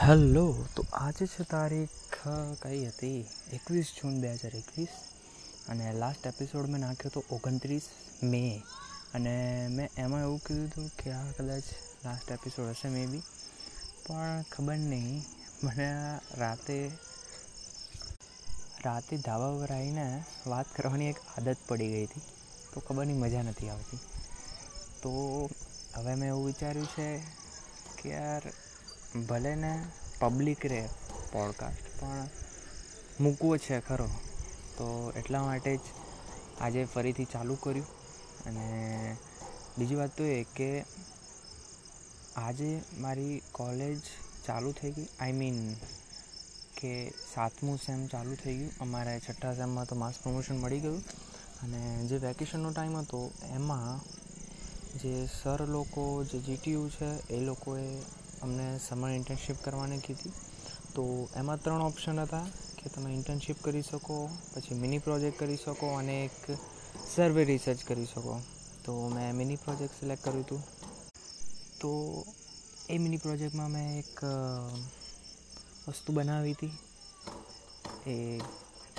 Hello, તો આજે છે તારીખ, કઈ હતી? એકવીસ જૂન બે હજાર એકવીસ અને લાસ્ટ એપિસોડ મેં નાખ્યો હતો ઓગણત્રીસ મે. અને મેં એમાં એવું કીધું હતું કે આ કદાચ લાસ્ટ એપિસોડ હશે મે બી પણ ખબર નહીં. મને રાતે રાતે ધાબા પર આવીને વાત કરવાની એક આદત પડી ગઈ હતી. તો ખબર નહીં મજા નથી આવતી. તો હવે મેં એવું વિચાર્યું છે કે યાર ભલે ને પબ્લિક રહે પોડકાસ્ટ પણ મૂકવો છે ખરો. તો એટલા માટે જ આજે ફરીથી ચાલુ કર્યું. અને બીજી વાત તો એ કે આજે મારી કોલેજ ચાલુ થઈ ગઈ. આઈ મીન કે સાતમું સેમ ચાલુ થઈ ગયું. અમારે છઠ્ઠા સેમમાં તો માસ પ્રમોશન મળી ગયું. અને જે વેકેશનનો ટાઈમ હતો, એમાં જે સર લોકો, જે જીટીયુ છે, એ લોકોએ અમને સમર ઇન્ટર્નશીપ કરવાની કીધી. તો એમાં ત્રણ ઓપ્શન હતા કે તમે ઇન્ટર્નશીપ કરી શકો, પછી મિની પ્રોજેક્ટ કરી શકો અને એક સર્વે રિસર્ચ કરી શકો. તો મેં મિની પ્રોજેક્ટ સિલેક્ટ કર્યું હતું. તો એ મિની પ્રોજેક્ટમાં મેં એક વસ્તુ બનાવી હતી. એ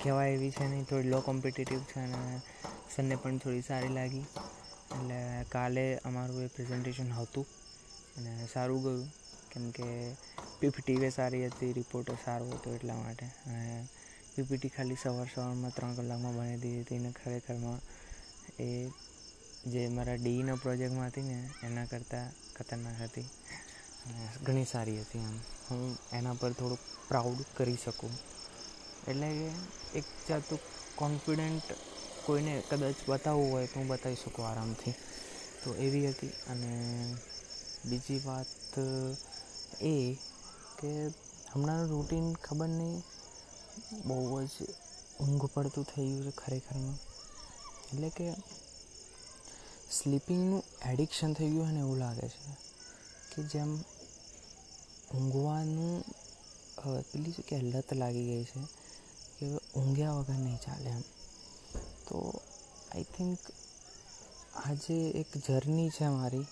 કહેવાય એવી છે નહીં થોડી લો કોમ્પિટિટિવ છે અને સરને પણ થોડી સારી લાગી. એટલે કાલે અમારું એ પ્રેઝન્ટેશન હતું અને સારું ગયું. કેમ કે પીપીટી એ સારી હતી, રિપોર્ટો સારો હતો એટલા માટે. અને પીપીટી ખાલી સવાર સવારમાં ત્રણ કલાકમાં બની દીધી હતી ને ખરેખરમાં એ જે મારા ડીઈના પ્રોજેક્ટમાં હતી ને, એના કરતાં ખતરનાક હતી. અને ઘણી સારી હતી એમ. હું એના પર થોડુંક પ્રાઉડ કરી શકું. એટલે કે એક જાતું કોન્ફિડન્ટ કોઈને કદાચ બતાવવું હોય તો હું બતાવી શકું આરામથી. તો એવી હતી. અને બીજી વાત એ કે હમણાંનું રૂટીન ખબર નહીં, બહુ જ ઊંઘ પડતું થઈ ગયું છે ખરેખરમાં. એટલે કે સ્લીપિંગનું એડિક્શન થઈ ગયું અને એવું લાગે છે કે જેમ ઊંઘવાનું પેલી છે કે લત લાગી ગઈ છે કે ઊંઘ્યા વગર નહીં ચાલે એમ. તો આઈ થિંક આજે એક જર્ની છે મારી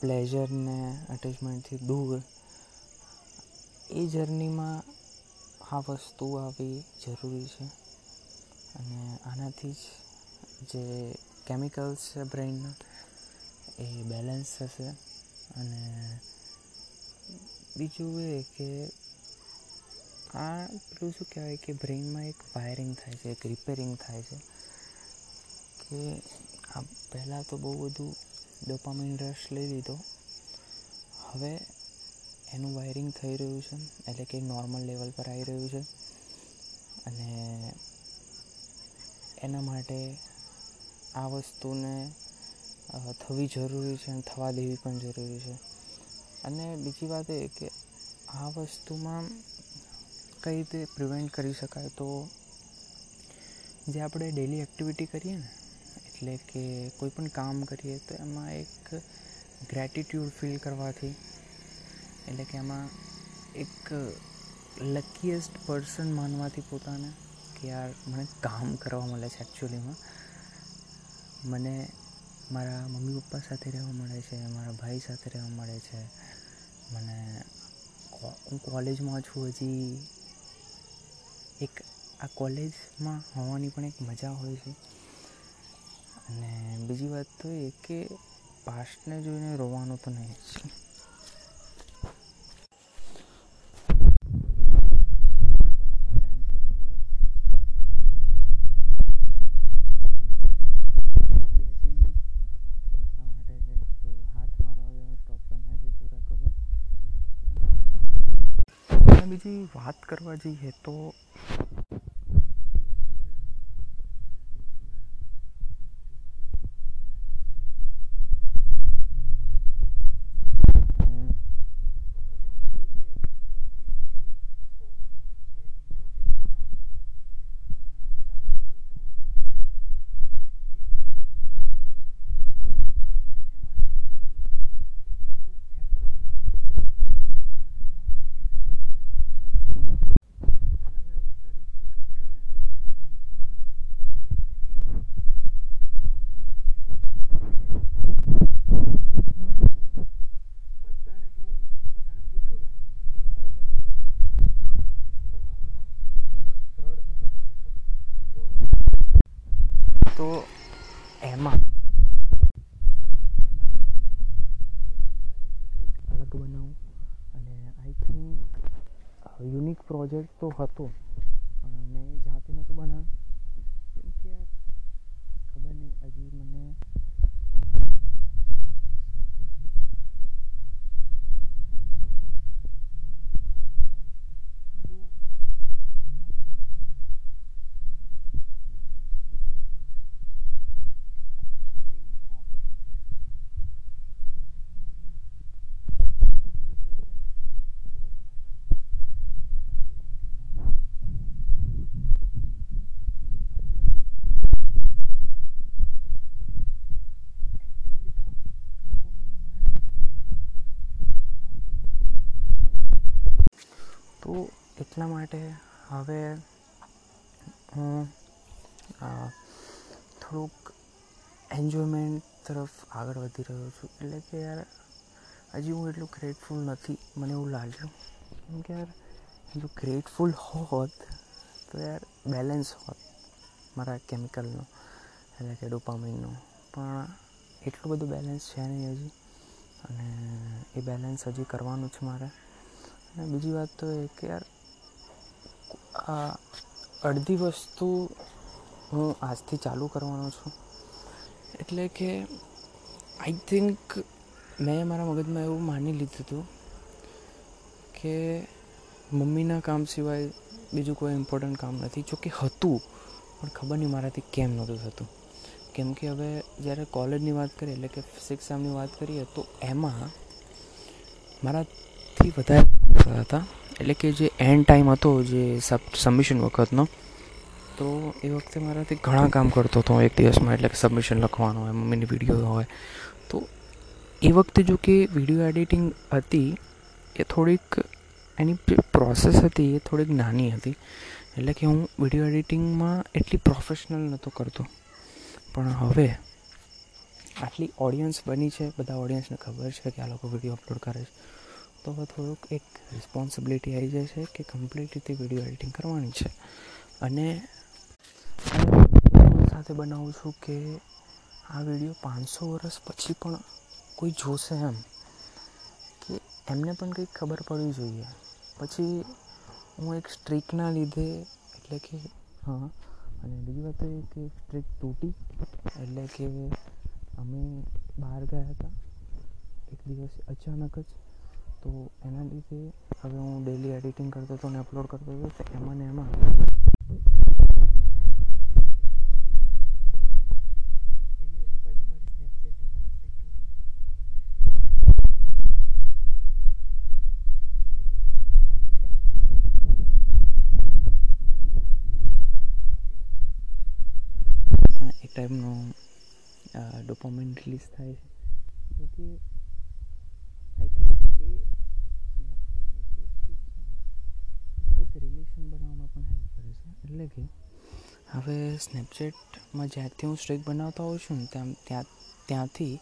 પ્લેઝરને અટેચમેન્ટથી દૂર. એ જર્નીમાં આ વસ્તુ આવી જરૂરી છે. અને આનાથી જ જે કેમિકલ્સ છે બ્રેઇનના એ બેલેન્સ થશે. અને બીજું એ કે આ પેલું શું કહેવાય કે બ્રેઇનમાં એક વાયરિંગ થાય છે, એક રિપેરિંગ થાય છે. કે આ પહેલાં તો બહુ બધું ડોપામાઇન રશ લઈ લીધો. હવે એનું વાયરિંગ થઈ રહ્યું છે, એટલે કે નોર્મલ લેવલ પર આવી રહ્યું છે. અને એના માટે આ વસ્તુને થવી જરૂરી છે અને થવા દેવી પણ જરૂરી છે. અને બીજી વાત એ કે આ વસ્તુમાં કઈ રીતે પ્રિવેન્ટ કરી શકાય તો, જે આપણે ડેલી એક્ટિવિટી કરીએ ને એટલે કે કોઈ પણ કામ કરીએ તો એમાં એક ગ્રેટિટ્યૂડ ફીલ કરવાથી, એટલે કે એમાં એક લકીએસ્ટ પર્સન માનવાથી પોતાને કે યાર, મને કામ કરવા મળે છે એકચ્યુઅલીમાં મને મારા મમ્મી પપ્પા સાથે રહેવા મળે છે, મારા ભાઈ સાથે રહેવા મળે છે. મને હું કોલેજમાં છું, હજી એક, આ કોલેજમાં હોવાની પણ એક મજા હોય છે. અને બીજી વાત તો એ કે પાસ્ટને જોઈને રોવાનું તો નહીં જ. બીજી વાત કરવા જઈએ તો તો તો હતો. પણ મેં જાતે નહોતું બનાવ્યું. કેમ કે યાર ખબર નહીં હજી મને માટે હવે હું થોડુંક એન્જોયમેન્ટ તરફ આગળ વધી રહ્યો છું. એટલે કે યાર, હજી હું એટલું ગ્રેટફુલ નથી. મને એવું લાગ્યું કેમ કે યાર જો ગ્રેટફુલ હોત તો યાર બેલેન્સ હોત મારા કેમિકલનો એટલે કે ડોપામિનનો પણ એટલું બધું બેલેન્સ છે નહીં હજી. અને એ બેલેન્સ હજી કરવાનું છે મારે. અને બીજી વાત તો એ કે યાર આ અડધી વસ્તુ હું આજથી ચાલુ કરવાનો છું. એટલે કે આઈ થિંક મેં મારા મગજમાં એવું માની લીધું હતું કે મમ્મીના કામ સિવાય બીજું કોઈ ઇમ્પોર્ટન્ટ કામ નથી. જો કે હતું, પણ ખબર નહીં મારાથી કેમ નહોતું થતું. કેમ કે હવે જ્યારે કોલેજની વાત કરીએ, એટલે કે સિક્સ સેમની વાત કરીએ, તો એમાં મારાથી વધારે હતા. એટલે કે જે એન્ડ ટાઈમ હતો, જે સબ સબમિશન વખતનો, તો એ વખતે મારાથી ઘણા કામ કરતો હતો. એક દિવસમાં એટલે કે સબમિશન લખવાનું હોય, મમ્મીની વીડિયો હોય. તો એ વખતે જો કે વીડિયો એડિટિંગ હતી, એ થોડીક એની પ્રોસેસ હતી, એ થોડીક નાની હતી. એટલે કે હું વીડિયો એડિટિંગમાં એટલી પ્રોફેશનલ નહોતો કરતો. પણ હવે આટલી ઓડિયન્સ બની છે, બધા ઓડિયન્સને ખબર છે કે આ લોકો વીડિયો અપલોડ કરે છે. તો થોડુંક એક રિસ્પોન્સિબિલિટી આવી જાય છે કે કમ્પ્લીટ રીતે વીડિયો એડિટિંગ કરવાની છે. અને સાથે બનાવું છું કે આ વીડિયો પાંચસો વર્ષ પછી પણ કોઈ જોશે એમ. કે એમને પણ કંઈક ખબર પડવી જોઈએ. પછી હું એક સ્ટ્રીકના લીધે એટલે કે હા, અને બીજી વાત એ કે સ્ટ્રીક તૂટી એટલે કે અમે બહાર ગયા હતા. એક દિવસ અચાનક જ તો એના લીધે હવે હું ડેલી એડિટિંગ કરતો હતો અને અપલોડ કરતો હતો, તો એમાં ને એમાં એક ટાઈપનો ડોપામિન રિલીઝ થાય છે. કે આઈ થિંક એ સ્નેપચેટની જે સ્ટ્રીક છે ને થોડુંક રિલેશન બનાવવામાં પણ હેલ્પ કરે છે એટલે કે હવે સ્નેપચેટમાં જ્યાંથી હું સ્ટ્રીક બનાવતો હોઉં છું ને ત્યાં ત્યાં, ત્યાંથી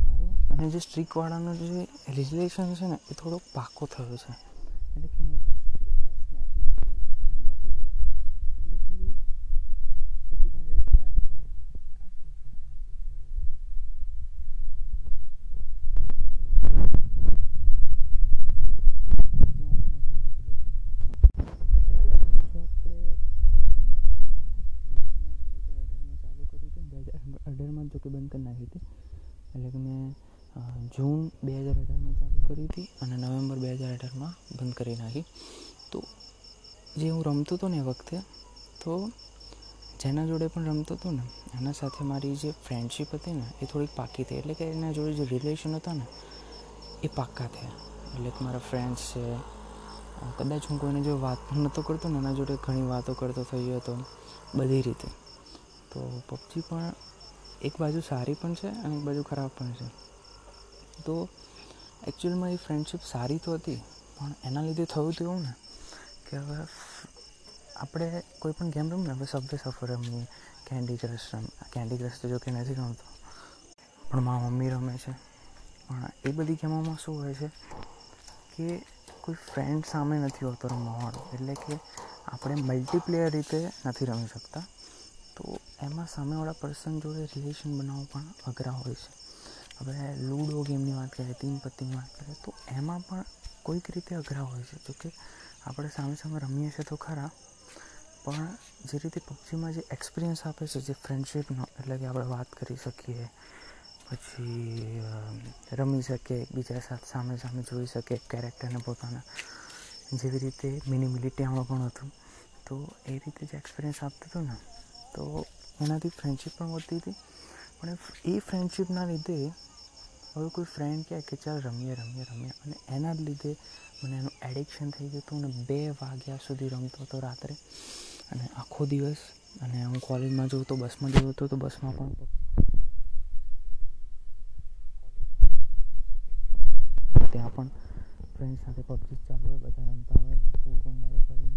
મારો અને જે સ્ટ્રીકવાળાનો જે રિલેશન છે ને, એ થોડો પાકો થયો છે એટલે કે હું સ્નેપ મોકલું એને મોકલું એટલે પેલું એકબીજાને રિપ્લાય આપવાનો આ શું છે આ શું છે એ બધું જેમાં બને છે એ રીતે લોકોને એટલે કે જો આપણે પછીની વાત કરીએ ને તો મેં બે હજાર અઢારમાં ચાલુ કર્યું હતું બે હજાર અઢારમાં જો કે બંધ કરી નાખી હતી. એટલે કે મેં જૂન બે હજાર અઢારમાં ચાલુ કરી હતી અને નવેમ્બર બે હજાર અઢારમાં બંધ કરી નાખી. તો જે હું રમતો હતો ને એ વખતે, તો જેના જોડે પણ રમતો હતો ને, એના સાથે મારી જે ફ્રેન્ડશિપ હતી ને, એ થોડીક પાકી થઈ. એટલે કે એના જોડે જે રિલેશન હતા ને, એ પાક્કા થયા. એટલે કે મારા ફ્રેન્ડ્સ છે કદાચ હું કોઈને જો વાત પણ નહોતો કરતો ને, એના જોડે ઘણી વાતો કરતો થઈ ગયો હતો, બધી રીતે. તો પબજી પણ એક બાજુ સારી પણ છે અને એક બાજુ ખરાબ પણ છે. તો એકચ્યુઅલમાં એ ફ્રેન્ડશીપ સારી તો હતી, પણ એના લીધે થયું તો એવું ને કે હવે આપણે કોઈ પણ ગેમ રમીએ હવે સબવે સફર રમીએ કેન્ડી ક્રશ રમ કેન્ડી ક્રશ તો જો કે નથી રમતો પણ મારા મમ્મી રમે છે. પણ એ બધી ગેમોમાં શું હોય છે કે કોઈ ફ્રેન્ડ સામે નથી હોતો રમવાવાળો એટલે કે આપણે મલ્ટીપ્લેયર રીતે નથી રમી શકતા. તો એમાં સામેવાળા પર્સન જોડે રિલેશન બનાવવું પણ અઘરા હોય છે. હવે લૂડો ગેમની વાત કરીએ તીન પત્તીની વાત કરીએ, તો એમાં પણ કોઈક રીતે અઘરા હોય છે. જોકે આપણે સામે સામે રમીએ છીએ તો ખરા, પણ જે રીતે પબજીમાં જે એક્સપિરિયન્સ આપે છે, જે ફ્રેન્ડશિપનો એટલે કે આપણે વાત કરી શકીએ, પછી રમી શકીએ, એકબીજા સાથે સામે સામે જોઈ શકીએ કેરેક્ટરને પોતાના જેવી રીતે મિની આમાં પણ હતું. તો એ રીતે જે એક્સપિરિયન્સ આપતું હતું ને, તો એનાથી ફ્રેન્ડશીપ પણ વધતી હતી. પણ એ ફ્રેન્ડશીપના લીધે હવે કોઈ ફ્રેન્ડ કહે કે ચાલ રમીએ રમીએ રમીએ. અને એના જ લીધે મને એનું એડિક્શન થઈ ગયું હતું અને બે વાગ્યા સુધી રમતો હતો રાત્રે. અને આખો દિવસ અને હું કોલેજમાં જઉં તો બસમાં જતો તો બસમાં પણ ત્યાં પણ ફ્રેન્ડ સાથે પબજી ચાલુ હોય, બધા રમતા હોય, આખું કંડાળું કરીને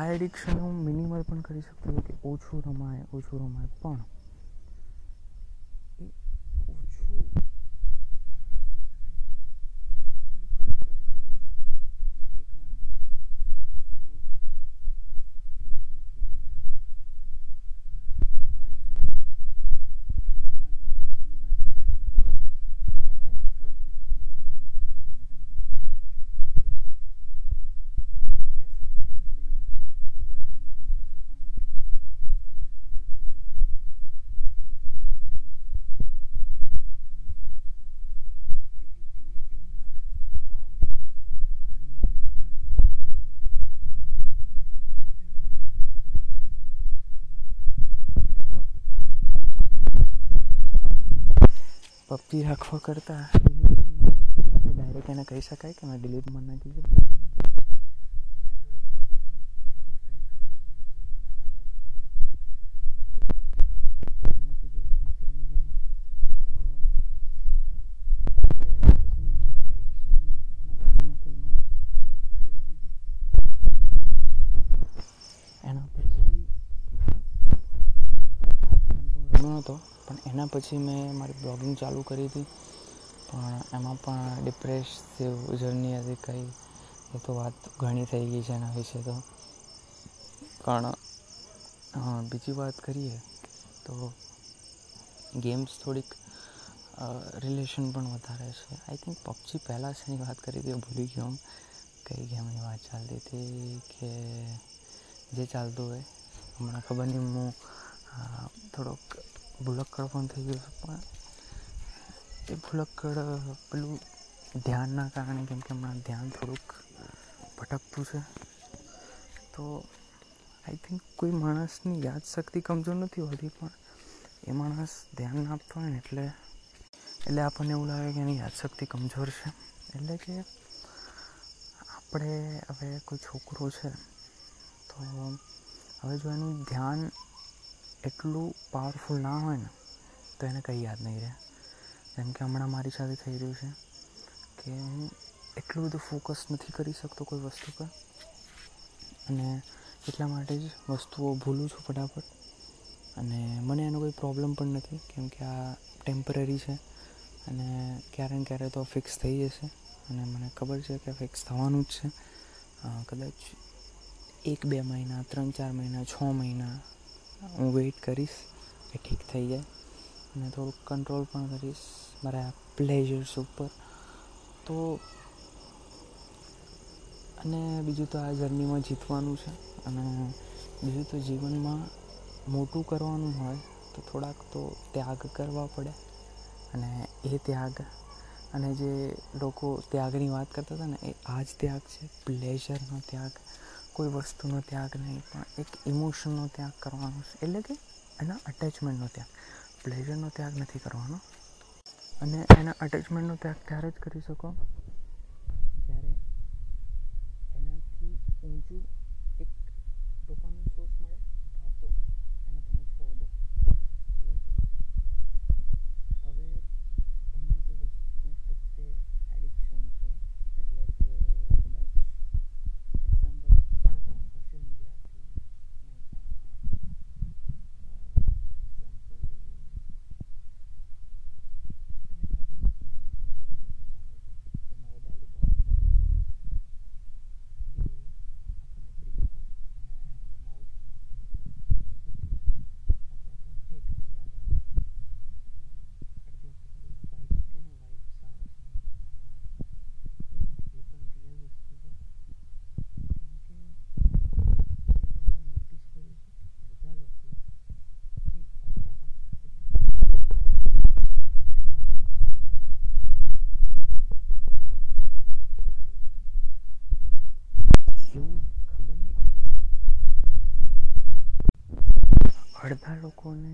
આ એડિક્શન હું મિનિમલ પણ કરી શકતો કે ઓછું રમાય ઓછું રમાય. પણ પબજી રાખવા કરતાં. ડાયરેક્ટ એને કહી શકાય કે મેં ડિલીટ મારી નાખી છે. પછી મેં મારી બ્લોગિંગ ચાલુ કરી હતી. પણ એમાં પણ ડિપ્રેસિવ જર્ની હતી કંઈ. એ તો વાત ઘણી થઈ ગઈ છે એના વિશે તો. પણ બીજી વાત કરીએ તો ગેમ્સ થોડીક રિલેશન પણ વધારે છે. આઈ થિંક પબજી પહેલાં શેની વાત કરી હતી ભૂલી ગયો હું કઈ ગેમની વાત ચાલતી હતી કે જે ચાલતું હોય. હમણાં ખબર નહીં, હું થોડોક ભૂલક્કડ પણ થઈ ગયો છે. પણ એ ભુલક્કડ પેલું ધ્યાનના કારણે, કેમ કે હમણાં ધ્યાન થોડુંક ભટકતું છે. તો આઈ થિંક કોઈ માણસની યાદશક્તિ કમજોર નથી હોતી, પણ એ માણસ ધ્યાન ના આપતો હોય ને એટલે એટલે આપણને એવું લાગે કે એની યાદશક્તિ કમજોર છે. એટલે કે આપણે, હવે કોઈ છોકરો છે, તો હવે જો એનું ધ્યાન એટલું પાવરફુલ ના હોય ને, તો એને કંઈ યાદ નહીં રહે. જેમ કે હમણાં મારી સાથે થઈ રહ્યું છે કે હું એટલું બધું ફોકસ નથી કરી શકતો કોઈ વસ્તુ પર. અને એટલા માટે જ વસ્તુઓ ભૂલું છું ફટાફટ. અને મને એનો કોઈ પ્રોબ્લેમ પણ નથી, કેમ કે આ ટેમ્પરરી છે અને ક્યારે ને ક્યારે તો ફિક્સ થઈ જશે. અને મને ખબર છે કે ફિક્સ થવાનું જ છે. કદાચ એક બે મહિના, ત્રણ ચાર મહિના, છ મહિના હું વેઇટ કરીશ એ ઠીક થઈ જાય. અને થોડુંક કંટ્રોલ પણ કરીશ મારા પ્લેઝર્સ ઉપર. તો અને બીજું તો આ જર્નીમાં જીતવાનું છે. અને બીજું તો જીવનમાં મોટું કરવાનું હોય તો થોડાક તો ત્યાગ કરવા પડે. અને એ ત્યાગ અને જે લોકો ત્યાગની વાત કરતા હતા ને, એ આ જ ત્યાગ છે. પ્લેઝરનો ત્યાગ. કોઈ વસ્તુનો ત્યાગ નહીં, પણ એક ઇમોશનનો ત્યાગ કરવાનો છે. એટલે કે એના અટેચમેન્ટનો ત્યાગ. પ્લેઝરનો ત્યાગ નથી કરવાનો. અને એના અટેચમેન્ટનો ત્યાગ ત્યારે જ કરી શકો જ્યારે એનાથી ઊંચું એક ડોપામિન સોર્સ મળે કાં તો એને તમે છોડ દો એટલે કે હવે તમને કોઈ વસ્તુ પ્રત્યે એડિક્શન છે એટલે કે કદાચ એક્ઝામ્પલ આપું સોશિયલ મીડિયાથી નહીં પણ અડધા લોકોને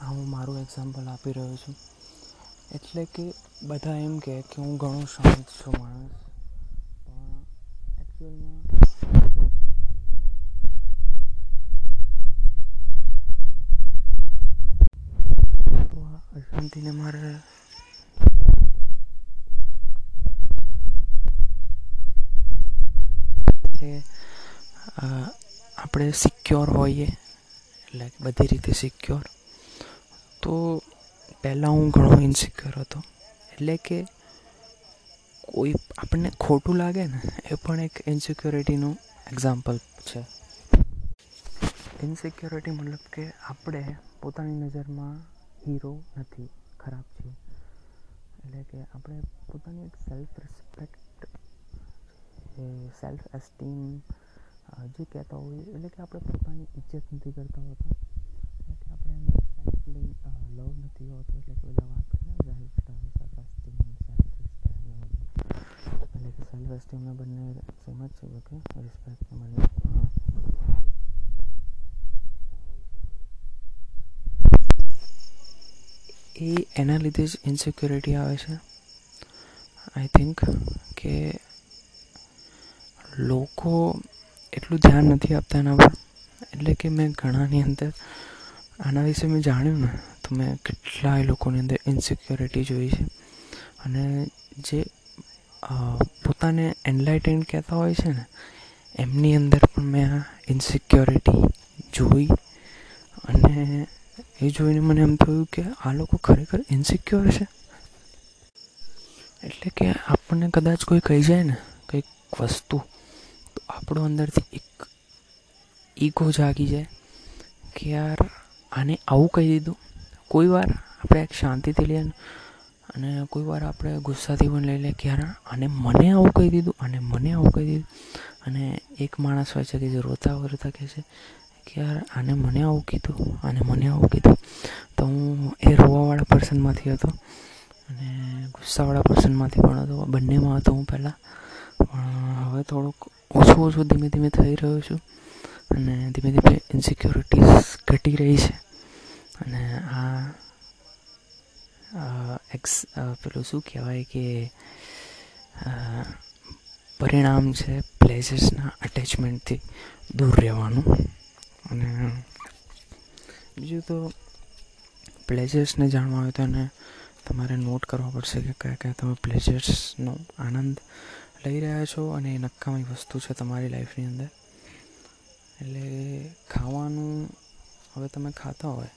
આ હું મારું એક્ઝામ્પલ આપી રહ્યો છું. એટલે કે બધા એમ કહે કે હું ઘણો શાંત છું માણસ. પણ એકચ્યુઅલમાં અશાંતિને મારે આપણે સિક્યોર હોઈએ. લાઈક બધી રીતે સિક્યોર તો પહેલાં હું ઘણો ઇનસિક્યોર હતો. એટલે કે કોઈ આપણને ખોટું લાગે ને, એ પણ એક ઇનસિક્યોરિટીનું એક્ઝામ્પલ છે. ઇનસિક્યોરિટી મતલબ કે આપણે પોતાની નજરમાં હીરો નથી, ખરાબ છીએ. એટલે કે આપણે પોતાની એક સેલ્ફ રિસ્પેક્ટ સેલ્ફ એસ્ટીમ જે કહેતા હોઈએ, એટલે કે આપણે પોતાની ઇજ્જત નથી કરતા હોતા એટલે કે આપણે અંદર સેલ્ફલી લવ નથી હોતો એટલે કે બધા વાત કરે self self esteem self respect એટલે કે સેલ્ફ એસ્ટીમને બંને સેમ જ છે ઓકે રિસ્પેક્ટ બંને એ એના લીધે જ ઇન્સિક્યોરિટી આવે છે આઈ થિંક કે લોકો એટલું ધ્યાન નથી આપતા એના પર એટલે કે મેં ઘણાની અંદર આના વિશે મેં જાણ્યું ને તો મેં કેટલાય લોકોની અંદર ઇનસિક્યોરિટી જોઈ છે. અને જે પોતાને એનલાઇટેન કહેતા હોય છે ને, એમની અંદર પણ મેં આ ઇનસિક્યોરિટી જોઈ. અને એ જોઈને મને એમ થયું કે આ લોકો ખરેખર ઇનસિક્યોર છે? એટલે કે આપણને કદાચ કોઈ કહી જાય ને, કંઈક વસ્તુ, તો આપણો અંદરથી એક ઈગો જાગી જાય કે યાર, આને આવું કહી દીધું. કોઈ વાર આપણે એક શાંતિથી લઈએ અને કોઈ વાર આપણે ગુસ્સાથી પણ લઈ લઈએ કે યાર આને મને આવું કહી દીધું, અને મને આવું કહી દીધું. અને એક માણસ હોય છે કે જે રોતા રોતા કહે છે કે યાર, આને મને આવું કીધું અને મને આવું કીધું. તો હું એ રોવાવાળા પર્સનમાંથી હતો અને ગુસ્સાવાળા પર્સનમાંથી પણ હતો. બંનેમાં હતો હું પહેલાં. પણ હવે થોડુંક ઓછું ઓછું ધીમે ધીમે થઈ રહ્યો છું અને ધીમે ધીમે ઇન્સિક્યોરિટીઝ ઘટી રહી છે. અને આ એક્સ પેલું શું કહેવાય કે પરિણામ છે પ્લેસીસના અટેચમેન્ટથી દૂર રહેવાનું. અને બીજું તો પ્લેઝર્સને જાણવા હોય તો એને તમારે નોટ કરવા પડશે કે કયા કયા તમે પ્લેઝર્સનો આનંદ લઈ રહ્યા છો અને એ નક્કામી વસ્તુ છે તમારી લાઈફની અંદર. એટલે ખાવાનું હવે તમે ખાતા હોય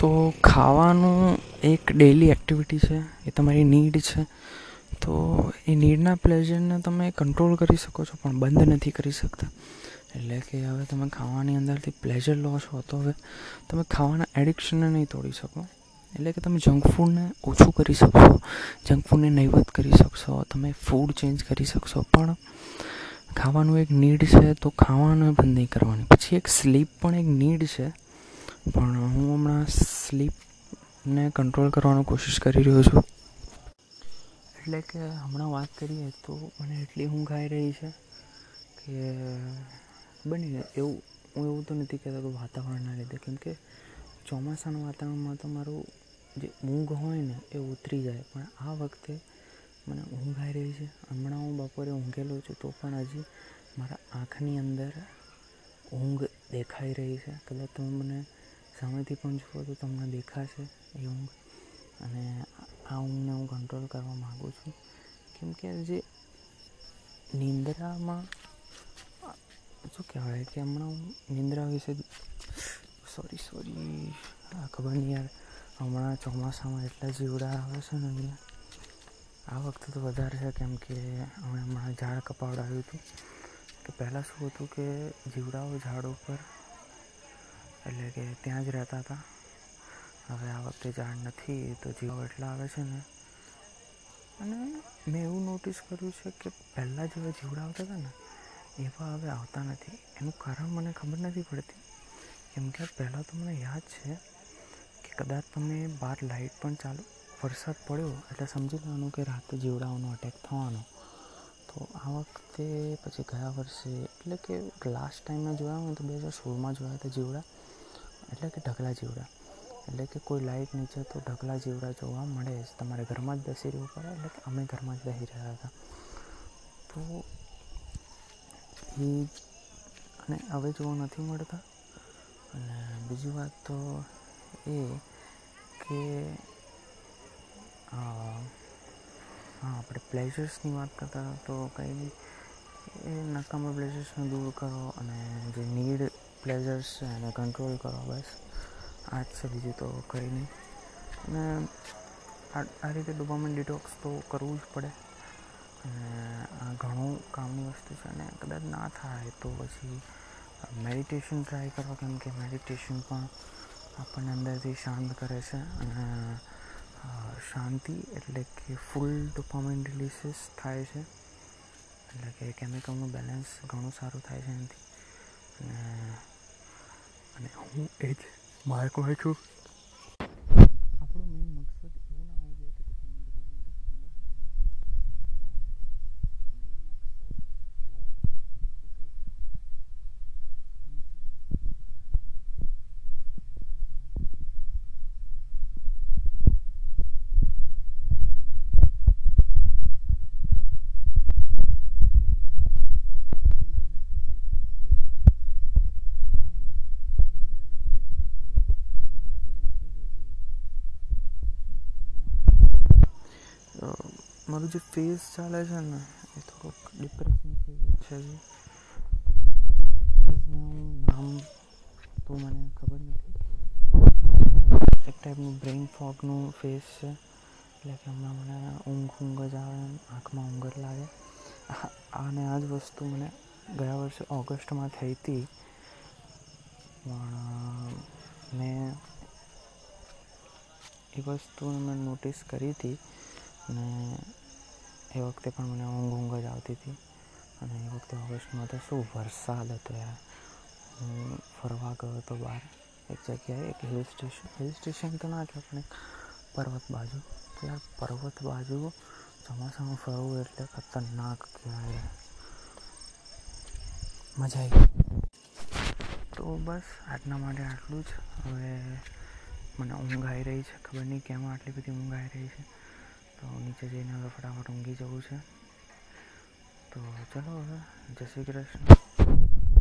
તો ખાવાનું એક ડેલી એક્ટિવિટી છે, એ તમારી નીડ છે. તો એ નીડના પ્લેઝરને તમે કંટ્રોલ કરી શકો છો, પણ બંધ નથી કરી શકતા. એટલે કે હવે તમે ખાવાની અંદરથી પ્લેઝર લો છો, તો હવે તમે ખાવાના એડિક્શનને નહીં તોડી શકો. એટલે કે તમે જંક ફૂડને ઓછું કરી શકશો જંક ફૂડને નહીવત કરી શકશો, તમે ફૂડ ચેન્જ કરી શકશો. પણ ખાવાનું એક નીડ છે, તો ખાવાનું બંધ નહીં કરવાની. પછી એક સ્લીપ પણ એક નીડ છે પણ હું હમણાં સ્લીપને કંટ્રોલ કરવાનો કોશિશ કરી રહ્યો છું. એટલે કે હમણાં વાત કરીએ તો મને એટલી ઊંઘ આવી રહી છે કે બની એવું, હું એવું તો નથી કહેતો કે વાતાવરણના લીધે. કેમ કે ચોમાસાના વાતાવરણમાં તો મારું જે ઊંઘ હોય ને એ ઉતરી જાય. પણ આ વખતે મને ઊંઘ આવી રહી છે. હમણાં હું બપોરે ઊંઘેલો છું તો પણ હજી મારા આંખની અંદર ઊંઘ દેખાઈ રહી છે. કદાચ તમે મને સામેથી પણ જુઓ તો તમને દેખાશે એ ઊંઘ અને આ ઊંઘને હું કંટ્રોલ કરવા માગું છું. કેમકે જે નિંદ્રામાં, શું કહેવાય કે હમણાં નિંદ્રા વિશે સોરી સોરી આ ખબર નહીં યાર. હમણાં ચોમાસામાં એટલા જીવડા આવે છે ને અહીંયા. આ વખતે તો વધારે છે કેમ કે અમે હમણાં ઝાડ કપાવડાવ્યું હતું. કે પહેલાં શું હતું કે જીવડાઓ ઝાડ ઉપર એટલે કે ત્યાં જ રહેતા હતા. હવે આ વખતે ઝાડ નથી તો જીવો એટલા આવે છે ને. અને મેં એવું નોટિસ કર્યું છે કે પહેલાં જેવા જીવડા આવતા હતા ને, એવા હવે આવતા નથી. એનું કારણ મને ખબર નથી પડતી. કેમ કે પહેલાં તો મને યાદ છે કે કદાચ તમે બહાર લાઇટ પણ ચાલુ, વરસાદ પડ્યો એટલે સમજી લેવાનું કે રાતે જીવડાઓનો અટેક થવાનો. તો આ વખતે પછી ગયા વર્ષે, એટલે કે લાસ્ટ ટાઈમમાં જોયા હોય તો બે હજાર સોળમાં જોયા હતા જીવડા. એટલે કે ઢગલા જીવડા. એટલે કે કોઈ લાઇટ નીચે તો ઢગલા જીવડા જોવા મળે જ. તમારે ઘરમાં જ બેસી રહેવું પડે, એટલે કે અમે ઘરમાં જ બેસી રહ્યા હતા. તો એ અને હવે જોવા નથી મળતા. અને બીજી વાત તો એ કે હા, આપણે પ્લેઝર્સની વાત કરતા તો કંઈ એ નકામા પ્લેઝર્સને દૂર કરો અને જે નીડ પ્લેઝર્સ એને કંટ્રોલ કરો, બસ. આ જ છે બીજું તો કંઈ નહીં. અને આ રીતે ડોપામાઇન ડિટોક્સ તો કરવું જ પડે. અને આ ઘણું કામની વસ્તુ છે અને કદાચ ના થાય તો પછી મેડિટેશન ટ્રાય કરો, કેમ કે મેડિટેશન પણ આપણને અંદરથી શાંત કરે છે અને શાંતિ એટલે કે ફૂલ ડોપામાઇન રિલીસીસ થાય છે. એટલે કે કેમિકલનું બેલેન્સ ઘણું સારું થાય છે એનાથી. અને અને હું એ જ માર્કમાં છું આપણો મેઇન મકસદ એવું ના હોવો જોઈએ કે ડોપામાઇન ડોપામાઇન મારું જે ફેસ ચાલે છે ને, એ થોડુંક ડિપ્રેશન ફેઝ છે ફેઝનું નામ તો મને ખબર નથી. એક ટાઈપનું બ્રેઇન ફોગનું ફેસ છે. એટલે કે હમણાં મને ઊંઘ ઊંઘ જ આવે, આંખમાં ઊંઘ જ લાગે. અને આ જ વસ્તુ મને ગયા વર્ષે ઓગસ્ટમાં થઈ હતી. પણ, મેં એ વસ્તુ મેં નોટિસ કરી હતી. અને એ વખતે પણ મને ઊંઘ ઊંઘ જ આવતી હતી. અને એ વખતે ઓગસ્ટમાં તો શું વરસાદ હતો યાર. હું ફરવા ગયો હતો બહાર. એક જગ્યાએ, એક હિલ સ્ટેશન હિલ સ્ટેશન તો ના કહેવાય પણ પર્વત બાજુ. યાર, પર્વત બાજુ ચોમાસામાં ફરવું એટલે ખતરનાક કહેવાય મજા આવી તો બસ, આજના માટે આટલું જ. હવે મને ઊંઘ આવી રહી છે. ખબર નહીં કેમ આટલી બધી ઊંઘ આવી રહી છે. તો નીચે જઈને હવે ફટાફટ ઊંઘી જવું છે. તો ચલો હવે જય શ્રી કૃષ્ણ.